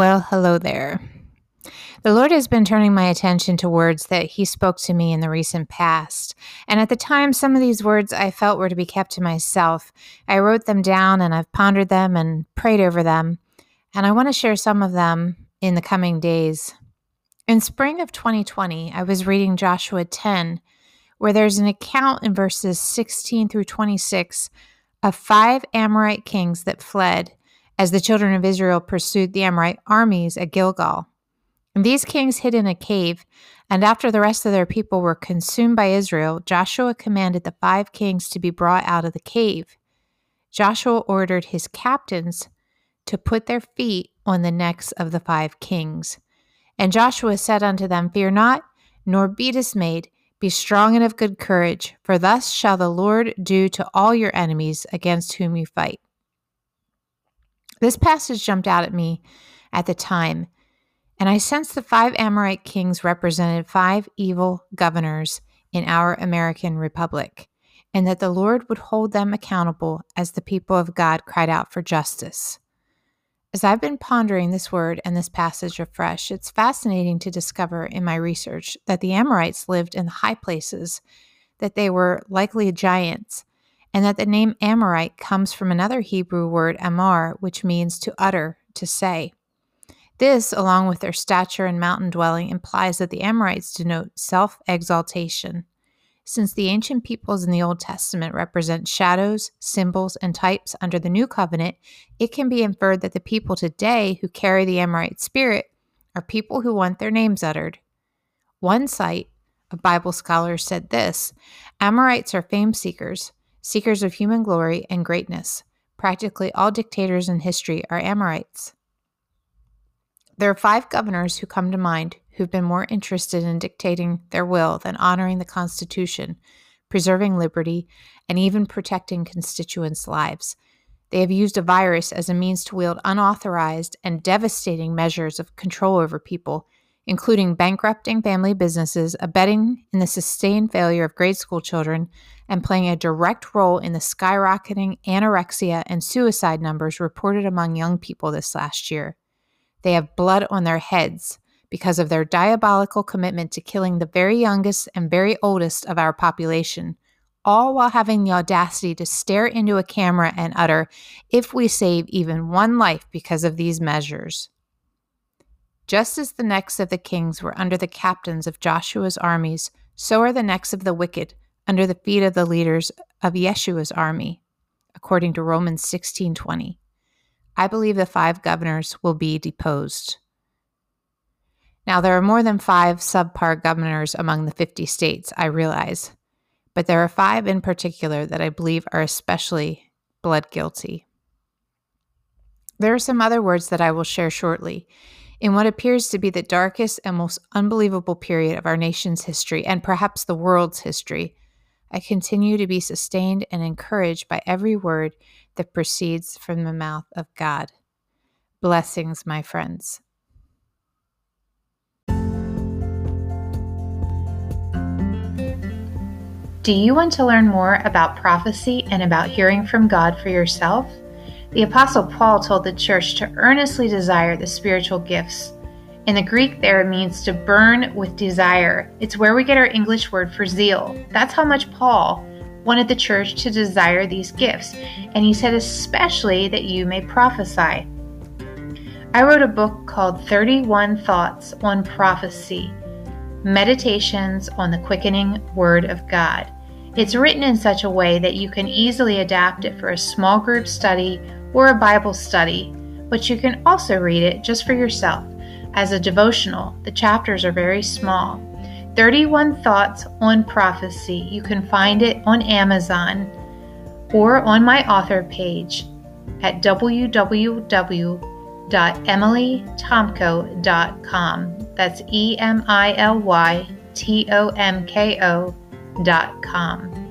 Well, hello there. The Lord has been turning my attention to words that He spoke to me in the recent past. And at the time, some of these words I felt were to be kept to myself. I wrote them down and I've pondered them and prayed over them. And I want to share some of them in the coming days. In spring of 2020, I was reading Joshua 10, where there's an account in verses 16 through 26 of five Amorite kings that fled as the children of Israel pursued the Amorite armies at Gilgal. And these kings hid in a cave, and after the rest of their people were consumed by Israel, Joshua commanded the five kings to be brought out of the cave. Joshua ordered his captains to put their feet on the necks of the five kings. And Joshua said unto them, Fear not, nor be dismayed. Be strong and of good courage, for thus shall the Lord do to all your enemies against whom you fight. This passage jumped out at me at the time and I sensed the five Amorite kings represented five evil governors in our American Republic, and that the Lord would hold them accountable as the people of God cried out for justice. As I've been pondering this word and this passage afresh, it's fascinating to discover in my research that the Amorites lived in high places, that they were likely giants, and that the name Amorite comes from another Hebrew word, amar, which means to utter, to say. This, along with their stature and mountain dwelling, implies that the Amorites denote self exaltation. Since the ancient peoples in the Old Testament represent shadows, symbols, and types under the New Covenant, it can be inferred that the people today who carry the Amorite spirit are people who want their names uttered. One site of Bible scholars said this Amorites are fame seekers, seekers of human glory and greatness. Practically all dictators in history are Amorites. There are five governors who come to mind who've been more interested in dictating their will than honoring the Constitution, preserving liberty, and even protecting constituents' lives. They have used a virus as a means to wield unauthorized and devastating measures of control over people, including bankrupting family businesses, abetting in the sustained failure of grade school children, and playing a direct role in the skyrocketing anorexia and suicide numbers reported among young people this last year. They have blood on their heads because of their diabolical commitment to killing the very youngest and very oldest of our population, all while having the audacity to stare into a camera and utter, If we save even one life because of these measures. Just as the necks of the kings were under the captains of Joshua's armies, so are the necks of the wicked under the feet of the leaders of Yeshua's army, according to Romans 16:20. I believe the five governors will be deposed. Now, there are more than five subpar governors among the 50 states, I realize, but there are five in particular that I believe are especially blood guilty. There are some other words that I will share shortly. In what appears to be the darkest and most unbelievable period of our nation's history, and perhaps the world's history, I continue to be sustained and encouraged by every word that proceeds from the mouth of God. Blessings, my friends. Do you want to learn more about prophecy and about hearing from God for yourself? The Apostle Paul told the church to earnestly desire the spiritual gifts. In the Greek, there it means to burn with desire. It's where we get our English word for zeal. That's how much Paul wanted the church to desire these gifts, and he said especially that you may prophesy. I wrote a book called 31 Thoughts on Prophecy Meditations on the Quickening Word of God. It's written in such a way that you can easily adapt it for a small group study or a Bible study, but you can also read it just for yourself as a devotional. The chapters are very small. 31 Thoughts on Prophecy. You can find it on Amazon or on my author page at www.emilytomko.com. That's E M I L Y T O M K O.com.